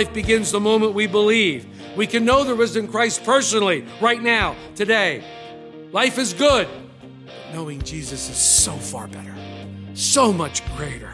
Life begins the moment we believe. We can know the risen Christ personally, right now, today. Life is good. Knowing Jesus is so far better, so much greater.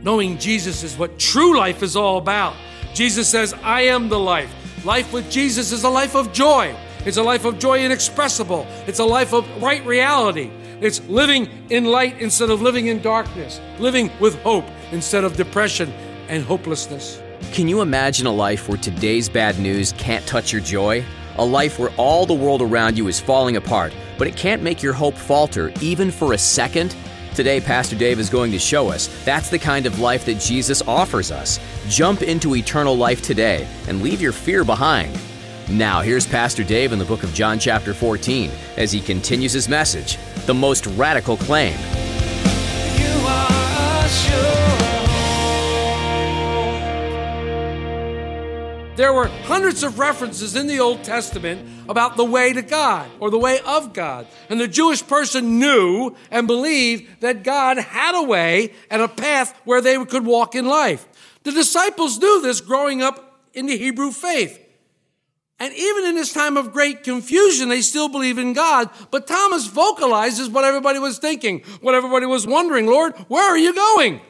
Knowing Jesus is what true life is all about. Jesus says, I am the life. Life with Jesus is a life of joy. It's a life of joy inexpressible. It's a life of right reality. It's living in light instead of living in darkness, living with hope instead of depression and hopelessness. Can you imagine a life where today's bad news can't touch your joy? A life where all the world around you is falling apart, but it can't make your hope falter even for a second? Today, Pastor Dave is going to show us that's the kind of life that Jesus offers us. Jump into eternal life today and leave your fear behind. Now, here's Pastor Dave in the book of John, chapter 14, as he continues his message the most radical claim. There were hundreds of references in the Old Testament about the way to God or the way of God. And the Jewish person knew and believed that God had a way and a path where they could walk in life. The disciples knew this growing up in the Hebrew faith. And even in this time of great confusion, they still believe in God. But Thomas vocalizes what everybody was thinking, what everybody was wondering. Lord, where are you going?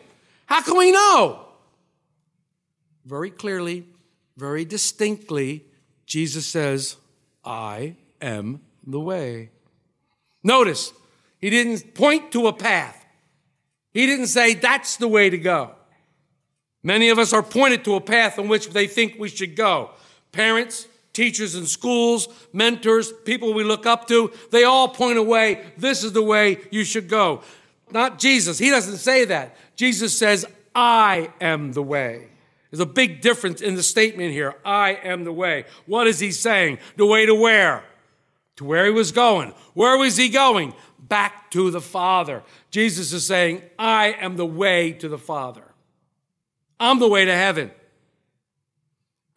How can we know? Very clearly, very distinctly, Jesus says, I am the way. Notice, he didn't point to a path. He didn't say, that's the way to go. Many of us are pointed to a path in which they think we should go. Parents, teachers in schools, mentors, people we look up to, they all point away, this is the way you should go. Not Jesus. He doesn't say that. Jesus says, I am the way. There's a big difference in the statement here. I am the way. What is he saying? The way to where? To where he was going. Where was he going? Back to the Father. Jesus is saying, I am the way to the Father. I'm the way to heaven.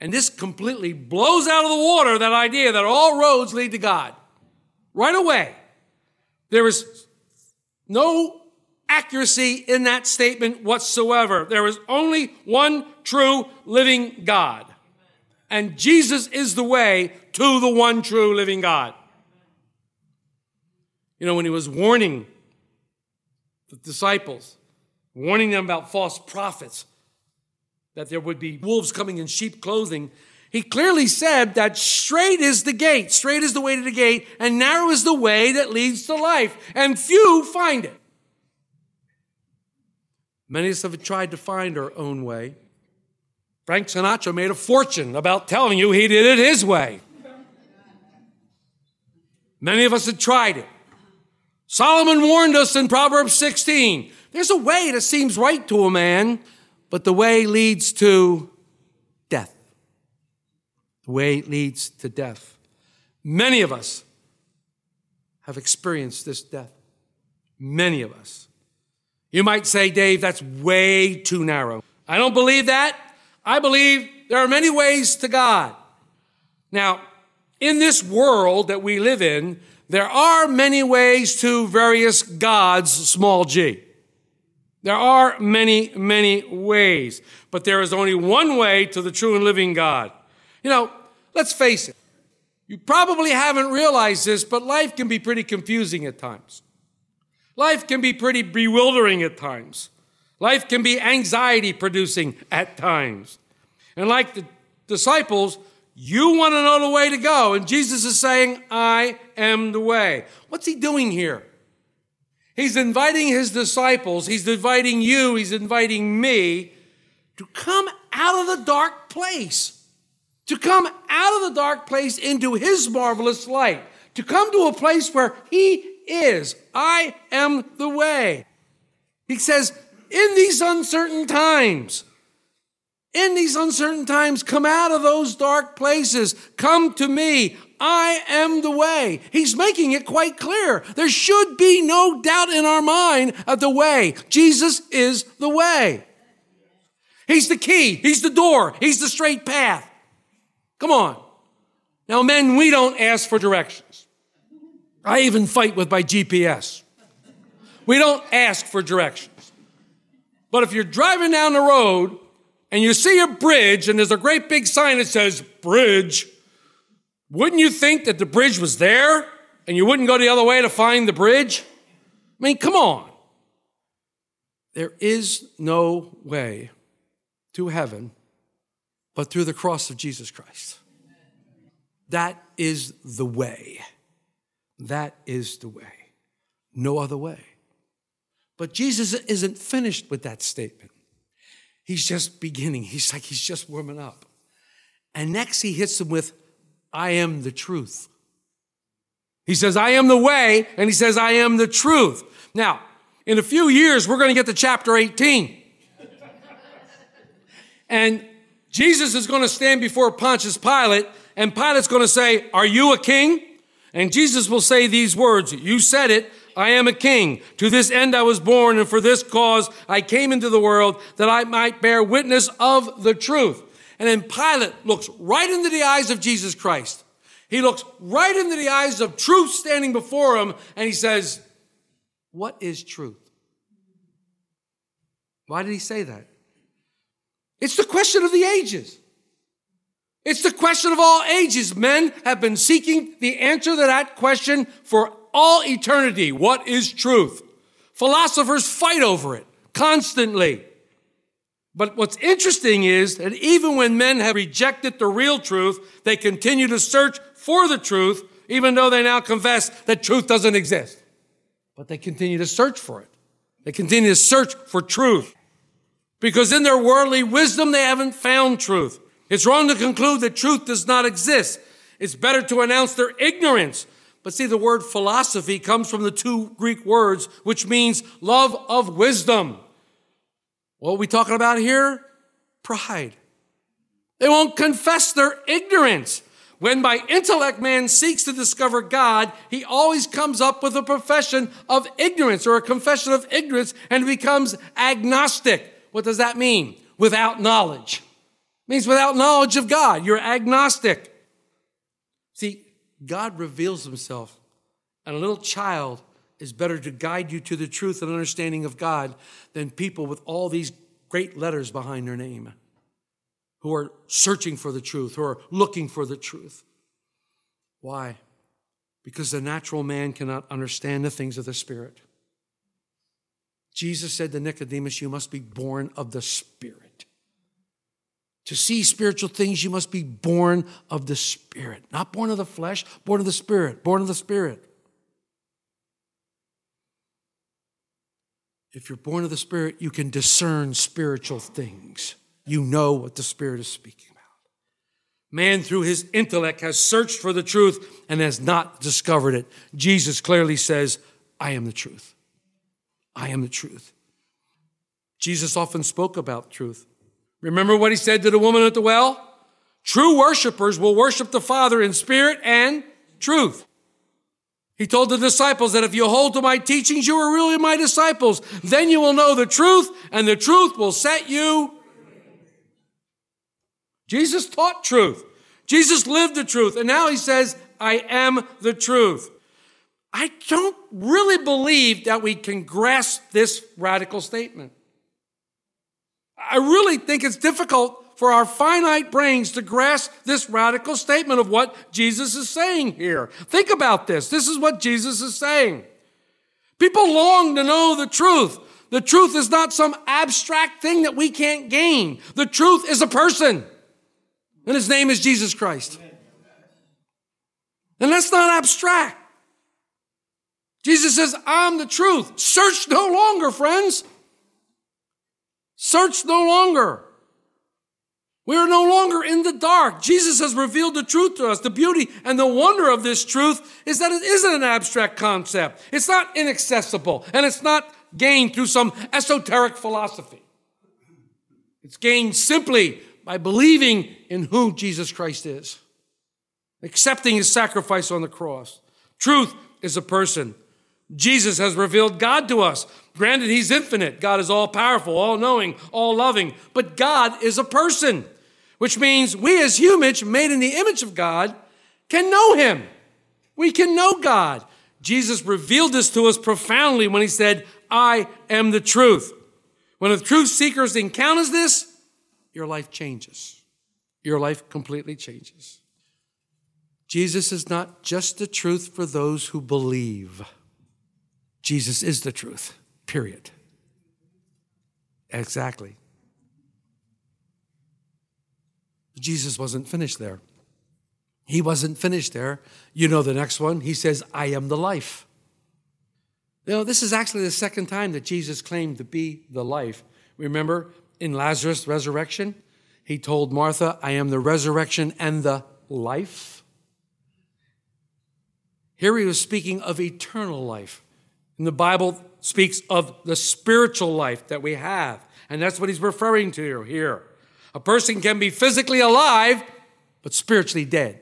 And this completely blows out of the water that idea that all roads lead to God. Right away. There is no accuracy in that statement whatsoever. There is only one true living God. And Jesus is the way to the one true living God. You know, when he was warning the disciples, warning them about false prophets, that there would be wolves coming in sheep clothing, he clearly said that straight is the gate, straight is the way to the gate, and narrow is the way that leads to life, and few find it. Many of us have tried to find our own way. Frank Sinatra made a fortune about telling you he did it his way. Many of us have tried it. Solomon warned us in Proverbs 16 there's a way that seems right to a man, but the way leads to death. The way leads to death. Many of us have experienced this death. Many of us. You might say, Dave, that's way too narrow. I don't believe that. I believe there are many ways to God. Now, in this world that we live in, there are many ways to various gods, small g. There are many, many ways, but there is only one way to the true and living God. You know, let's face it. You probably haven't realized this, but life can be pretty confusing at times. Life can be pretty bewildering at times. Life can be anxiety producing at times. And like the disciples, you want to know the way to go. And Jesus is saying, I am the way. What's he doing here? He's inviting his disciples, he's inviting you, he's inviting me to come out of the dark place, to come out of the dark place into his marvelous light, to come to a place where he is. I am the way. He says, in these uncertain times, in these uncertain times, come out of those dark places. Come to me. I am the way. He's making it quite clear. There should be no doubt in our mind of the way. Jesus is the way. He's the key. He's the door. He's the straight path. Come on. Now, men, we don't ask for directions. I even fight with my GPS. We don't ask for directions. But if you're driving down the road and you see a bridge and there's a great big sign that says bridge, wouldn't you think that the bridge was there and you wouldn't go the other way to find the bridge? I mean, come on. There is no way to heaven but through the cross of Jesus Christ. That is the way. That is the way. No other way. But Jesus isn't finished with that statement. He's just beginning. He's like, he's just warming up. And next he hits them with, I am the truth. He says, I am the way, and he says, I am the truth. Now, in a few years, we're going to get to chapter 18. and Jesus is going to stand before Pontius Pilate, and Pilate's going to say, Are you a king? And Jesus will say these words You said it, I am a king. To this end I was born, and for this cause I came into the world, that I might bear witness of the truth. And then Pilate looks right into the eyes of Jesus Christ. He looks right into the eyes of truth standing before him, and he says, What is truth? Why did he say that? It's the question of the ages. It's the question of all ages. Men have been seeking the answer to that question for all eternity. What is truth? Philosophers fight over it constantly. But what's interesting is that even when men have rejected the real truth, they continue to search for the truth, even though they now confess that truth doesn't exist. But they continue to search for it. They continue to search for truth. Because in their worldly wisdom, they haven't found truth. It's wrong to conclude that truth does not exist. It's better to announce their ignorance. But see, the word philosophy comes from the two Greek words, which means love of wisdom. What are we talking about here? Pride. They won't confess their ignorance. When by intellect man seeks to discover God, he always comes up with a profession of ignorance or a confession of ignorance and becomes agnostic. What does that mean? Without knowledge. Means without knowledge of God. You're agnostic. See, God reveals himself, and a little child is better to guide you to the truth and understanding of God than people with all these great letters behind their name who are searching for the truth, who are looking for the truth. Why? Because the natural man cannot understand the things of the Spirit. Jesus said to Nicodemus, You must be born of the Spirit. To see spiritual things, you must be born of the Spirit. Not born of the flesh, born of the Spirit, born of the Spirit. If you're born of the Spirit, you can discern spiritual things. You know what the Spirit is speaking about. Man, through his intellect, has searched for the truth and has not discovered it. Jesus clearly says, I am the truth. I am the truth. Jesus often spoke about truth. Remember what he said to the woman at the well? True worshipers will worship the Father in spirit and truth. He told the disciples that if you hold to my teachings, you are really my disciples. Then you will know the truth, and the truth will set you. Jesus taught truth. Jesus lived the truth. And now he says, I am the truth. I don't really believe that we can grasp this radical statement. I really think it's difficult for our finite brains to grasp this radical statement of what Jesus is saying here. Think about this. This is what Jesus is saying. People long to know the truth. The truth is not some abstract thing that we can't gain. The truth is a person, and his name is Jesus Christ. And that's not abstract. Jesus says, I'm the truth. Search no longer, friends. Search no longer. We are no longer in the dark. Jesus has revealed the truth to us. The beauty and the wonder of this truth is that it isn't an abstract concept. It's not inaccessible and it's not gained through some esoteric philosophy. It's gained simply by believing in who Jesus Christ is, accepting his sacrifice on the cross. Truth is a person. Jesus has revealed God to us. Granted, he's infinite. God is all powerful, all knowing, all loving. But God is a person, which means we as humans, made in the image of God, can know him. We can know God. Jesus revealed this to us profoundly when he said, I am the truth. When a truth seeker encounters this, your life changes. Your life completely changes. Jesus is not just the truth for those who believe. Jesus is the truth, period. Exactly. Jesus wasn't finished there. He wasn't finished there. You know the next one. He says, I am the life. You know, this is actually the second time that Jesus claimed to be the life. Remember in Lazarus' resurrection? He told Martha, I am the resurrection and the life. Here he was speaking of eternal life. And the Bible speaks of the spiritual life that we have. And that's what he's referring to here. A person can be physically alive, but spiritually dead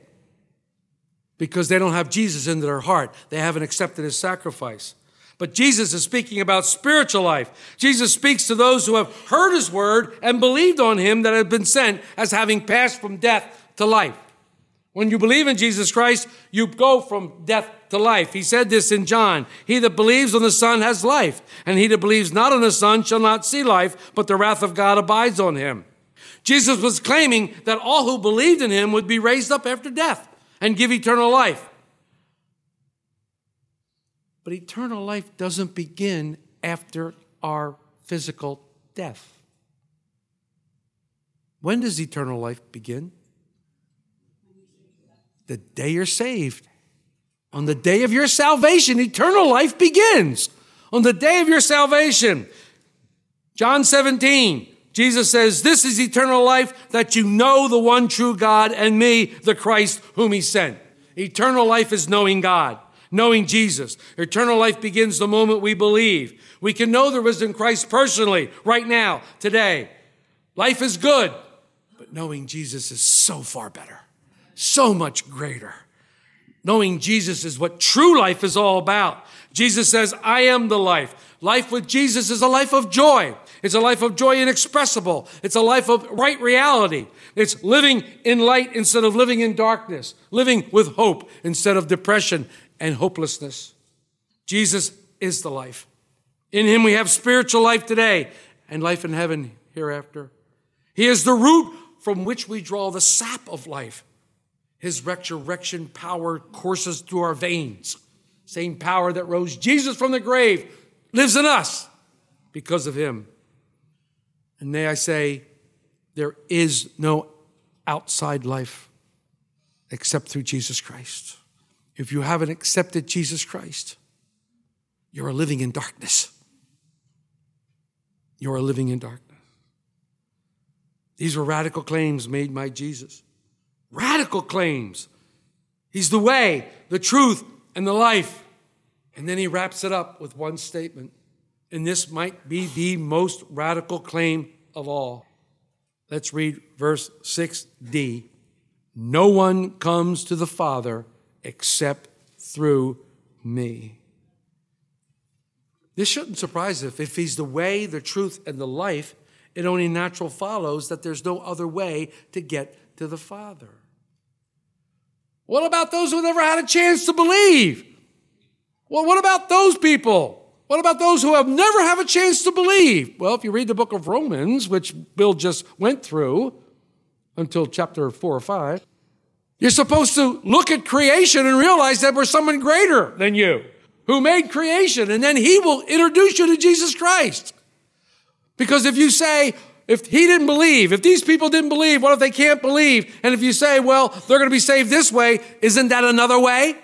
because they don't have Jesus in their heart. They haven't accepted his sacrifice. But Jesus is speaking about spiritual life. Jesus speaks to those who have heard his word and believed on him that have been sent as having passed from death to life. When you believe in Jesus Christ, you go from death to life. He said this in John He that believes on the Son has life, and he that believes not on the Son shall not see life, but the wrath of God abides on him. Jesus was claiming that all who believed in him would be raised up after death and give eternal life. But eternal life doesn't begin after our physical death. When does eternal life begin? The day you're saved. On the day of your salvation, eternal life begins. On the day of your salvation. John 17, Jesus says, This is eternal life, that you know the one true God and me, the Christ whom he sent. Eternal life is knowing God, knowing Jesus. Eternal life begins the moment we believe. We can know the risen Christ personally, right now, today. Life is good, but knowing Jesus is so far better, so much greater. Knowing Jesus is what true life is all about. Jesus says, I am the life. Life with Jesus is a life of joy. It's a life of joy inexpressible. It's a life of right reality. It's living in light instead of living in darkness, living with hope instead of depression and hopelessness. Jesus is the life. In him we have spiritual life today and life in heaven hereafter. He is the root from which we draw the sap of life. His resurrection power courses through our veins. Same power that rose Jesus from the grave lives in us because of him. And may I say, there is no outside life except through Jesus Christ. If you haven't accepted Jesus Christ, you are living in darkness. You are living in darkness. These were radical claims made by Jesus. Radical claims. He's the way, the truth, and the life. And then he wraps it up with one statement. And this might be the most radical claim of all. Let's read verse 6d. No one comes to the Father except through me. This shouldn't surprise us. If he's the way, the truth, and the life, it only natural follows that there's no other way to get to the Father. What about those who never had a chance to believe? Well, what about those people? What about those who have never have a chance to believe? Well, if you read the book of Romans, which Bill just went through until chapter four or five, you're supposed to look at creation and realize that there's someone greater than you who made creation, and then he will introduce you to Jesus Christ. Because if you say, if he didn't believe, if these people didn't believe, what if they can't believe? And if you say, well, they're going to be saved this way, isn't that another way?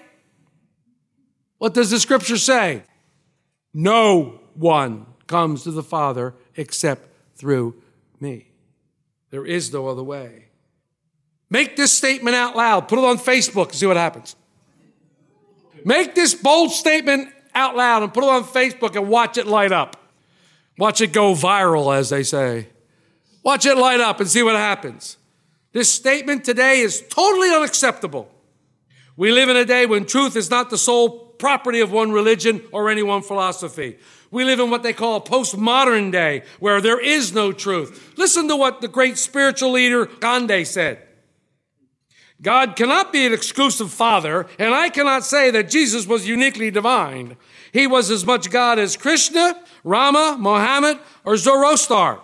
What does the scripture say? No one comes to the Father except through me. There is no other way. Make this statement out loud. Put it on Facebook and see what happens. Make this bold statement out loud and put it on Facebook and watch it light up. Watch it go viral, as they say. Watch it light up and see what happens. This statement today is totally unacceptable. We live in a day when truth is not the sole property of one religion or any one philosophy. We live in what they call a postmodern day where there is no truth. Listen to what the great spiritual leader Gandhi said. God cannot be an exclusive father, and I cannot say that Jesus was uniquely divine. He was as much God as Krishna, Rama, Mohammed, or Zoroaster.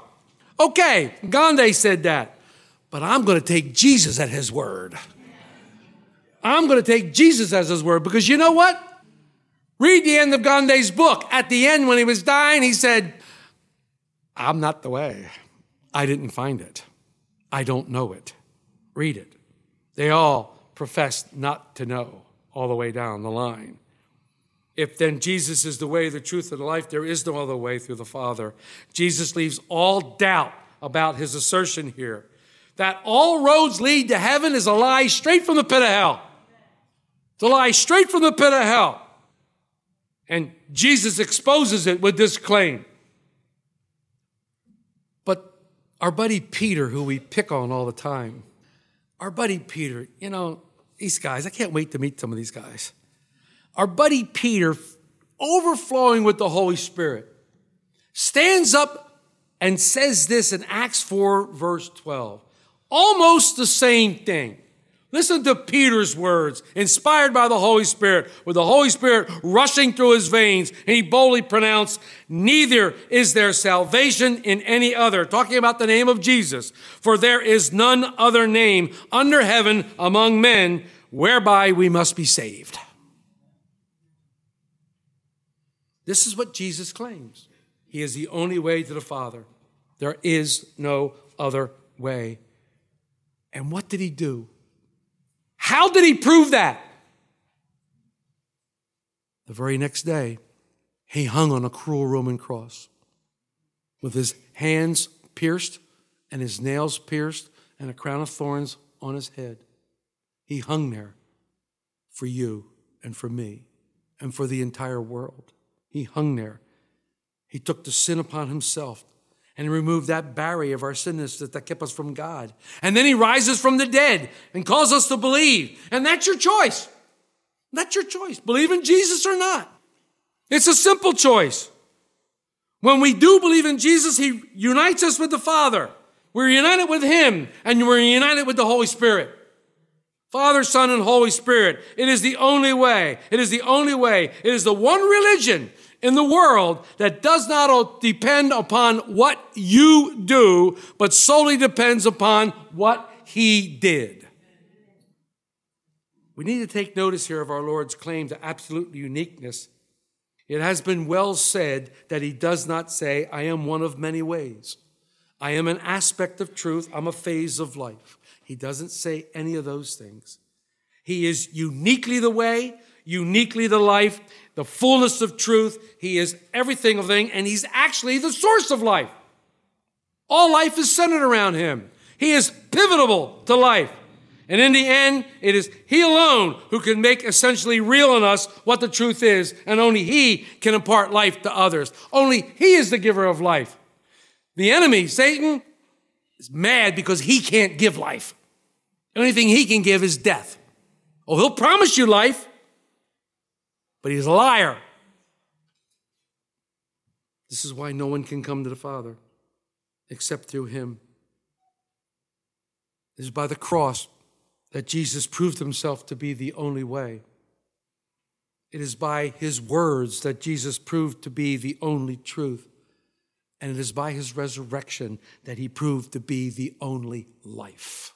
Okay, Gandhi said that, but I'm going to take Jesus at his word. I'm going to take Jesus as his word because you know what? Read the end of Gandhi's book. At the end, when he was dying, he said, I'm not the way. I didn't find it. I don't know it. Read it. They all professed not to know all the way down the line. If then Jesus is the way, the truth, and the life, there is no other way through the Father. Jesus leaves all doubt about his assertion here that all roads lead to heaven is a lie straight from the pit of hell. It's a lie straight from the pit of hell. And Jesus exposes it with this claim. But our buddy Peter, who we pick on all the time, our buddy Peter, you know, these guys, I can't wait to meet some of these guys. Our buddy Peter, overflowing with the Holy Spirit, stands up and says this in Acts 4, verse 12. Almost the same thing. Listen to Peter's words, inspired by the Holy Spirit, with the Holy Spirit rushing through his veins, and he boldly pronounced, Neither is there salvation in any other, talking about the name of Jesus, for there is none other name under heaven among men whereby we must be saved. This is what Jesus claims. He is the only way to the Father. There is no other way. And what did he do? How did he prove that? The very next day, he hung on a cruel Roman cross with his hands pierced and his nails pierced and a crown of thorns on his head. He hung there for you and for me and for the entire world. He hung there. He took the sin upon himself and removed that barrier of our sinlessness that kept us from God. And then he rises from the dead and calls us to believe. And that's your choice. That's your choice. Believe in Jesus or not. It's a simple choice. When we do believe in Jesus, he unites us with the Father. We're united with him and we're united with the Holy Spirit. Father, Son, and Holy Spirit. It is the only way. It is the only way. It is the one religion in the world that does not depend upon what you do, but solely depends upon what he did. We need to take notice here of our Lord's claim to absolute uniqueness. It has been well said that he does not say, I am one of many ways. I am an aspect of truth. I'm a phase of life. He doesn't say any of those things. He is uniquely the way, uniquely the life, the fullness of truth. He is everything of thing, and he's actually the source of life. All life is centered around him. He is pivotal to life. And in the end, it is He alone who can make essentially real in us what the truth is, and only He can impart life to others. Only He is the giver of life. The enemy, Satan, is mad because he can't give life. The only thing he can give is death. Oh, he'll promise you life, but he's a liar. This is why no one can come to the Father except through him. It is by the cross that Jesus proved himself to be the only way. It is by his words that Jesus proved to be the only truth. And it is by his resurrection that he proved to be the only life.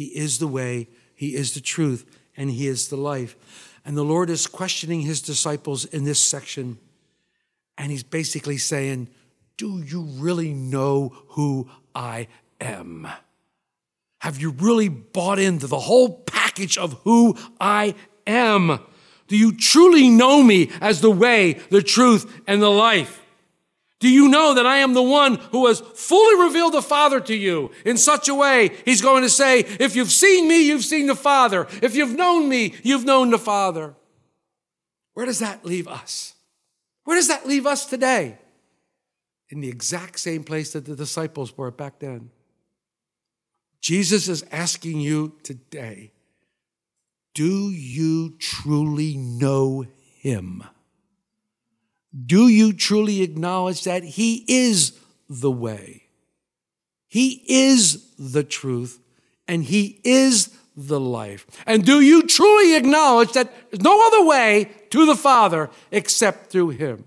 He is the way, he is the truth, and he is the life. And the Lord is questioning his disciples in this section. And he's basically saying, Do you really know who I am? Have you really bought into the whole package of who I am? Do you truly know me as the way, the truth, and the life? Do you know that I am the one who has fully revealed the Father to you in such a way? He's going to say, if you've seen me, you've seen the Father. If you've known me, you've known the Father. Where does that leave us? Where does that leave us today? In the exact same place that the disciples were back then. Jesus is asking you today do you truly know him? Do you truly acknowledge that he is the way? He is the truth and he is the life. And do you truly acknowledge that there's no other way to the Father except through him?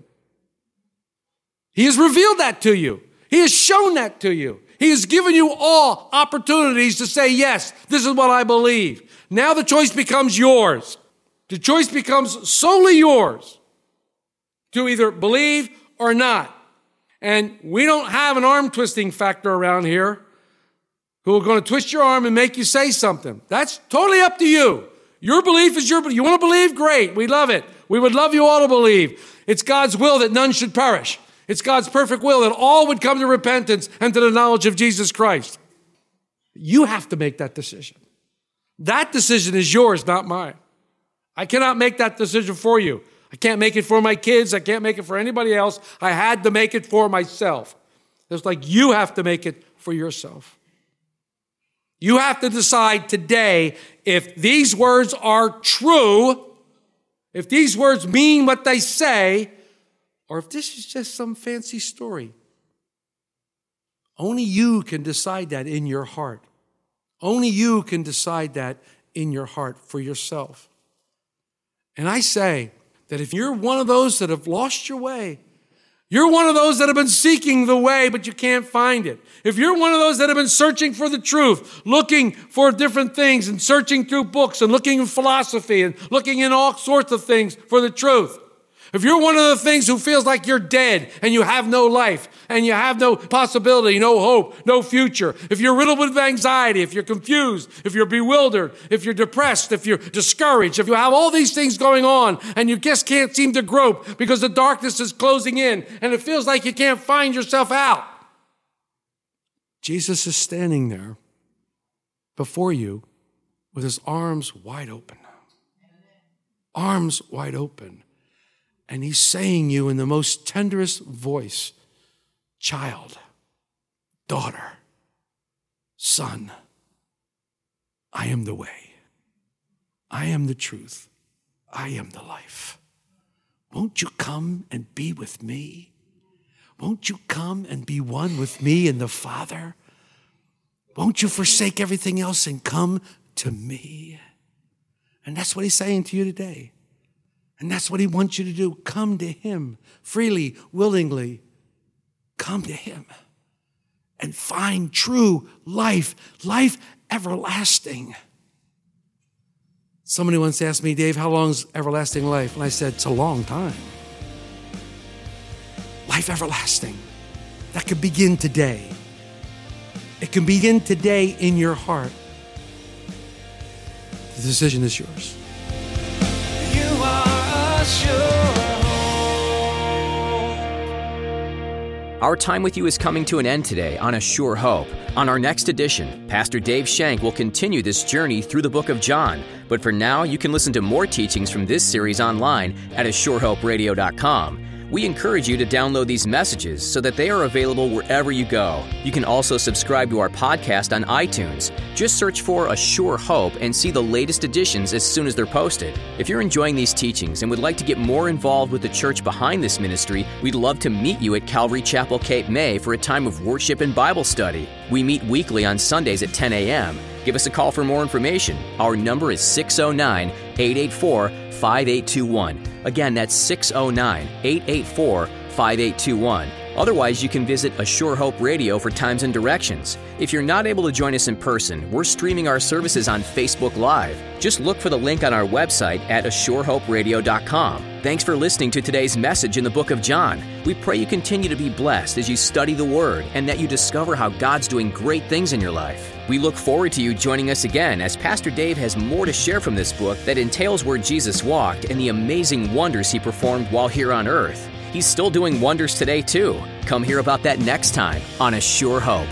He has revealed that to you. He has shown that to you. He has given you all opportunities to say, yes, this is what I believe. Now the choice becomes yours. The choice becomes solely yours to either believe or not. And we don't have an arm twisting factor around here who are going to twist your arm and make you say something. That's totally up to you. Your belief is your. You want to believe? Great. We love it. We would love you all to believe. It's God's will that none should perish. It's God's perfect will that all would come to repentance and to the knowledge of Jesus Christ. You have to make that decision. That decision is yours, not mine. I cannot make that decision for you. I can't make it for my kids. I can't make it for anybody else. I had to make it for myself. It's like you have to make it for yourself. You have to decide today if these words are true, if these words mean what they say, or if this is just some fancy story. Only you can decide that in your heart. Only you can decide that in your heart for yourself. And I say that if you're one of those that have lost your way, you're one of those that have been seeking the way, but you can't find it. If you're one of those that have been searching for the truth, looking for different things and searching through books and looking in philosophy and looking in all sorts of things for the truth, if you're one of the things who feels like you're dead and you have no life and you have no possibility, no hope, no future, if you're riddled with anxiety, if you're confused, if you're bewildered, if you're depressed, if you're discouraged, if you have all these things going on and you just can't seem to grope because the darkness is closing in and it feels like you can't find yourself out, Jesus is standing there before you with his arms wide open. Arms wide open. And he's saying you in the most tenderest voice child, daughter, son, I am the way. I am the truth. I am the life. Won't you come and be with me? Won't you come and be one with me and the Father? Won't you forsake everything else and come to me? And that's what he's saying to you today. And that's what he wants you to do. Come to him freely, willingly. Come to him and find true life, life everlasting. Somebody once asked me, Dave, how long is everlasting life? And I said, it's a long time. Life everlasting. That could begin today. It can begin today in your heart. The decision is yours. Our time with you is coming to an end today on A Sure Hope. On our next edition, Pastor Dave Shank will continue this journey through the book of John. But for now, you can listen to more teachings from this series online at ASureHopeRadio.com. We encourage you to download these messages so that they are available wherever you go. You can also subscribe to our podcast on iTunes. Just search for A Sure Hope and see the latest editions as soon as they're posted. If you're enjoying these teachings and would like to get more involved with the church behind this ministry, we'd love to meet you at Calvary Chapel Cape May for a time of worship and Bible study. We meet weekly on Sundays at 10 a.m. Give us a call for more information. Our number is 609 884 5821. Again, that's 609 884 5821. Otherwise, you can visit A Sure Hope Radio for times and directions. If you're not able to join us in person, we're streaming our services on Facebook Live. Just look for the link on our website at asurehoperadio.com. Thanks for listening to today's message in the book of John. We pray you continue to be blessed as you study the Word and that you discover how God's doing great things in your life. We look forward to you joining us again as Pastor Dave has more to share from this book that entails where Jesus walked and the amazing wonders he performed while here on earth. He's still doing wonders today, too. Come hear about that next time on A Sure Hope.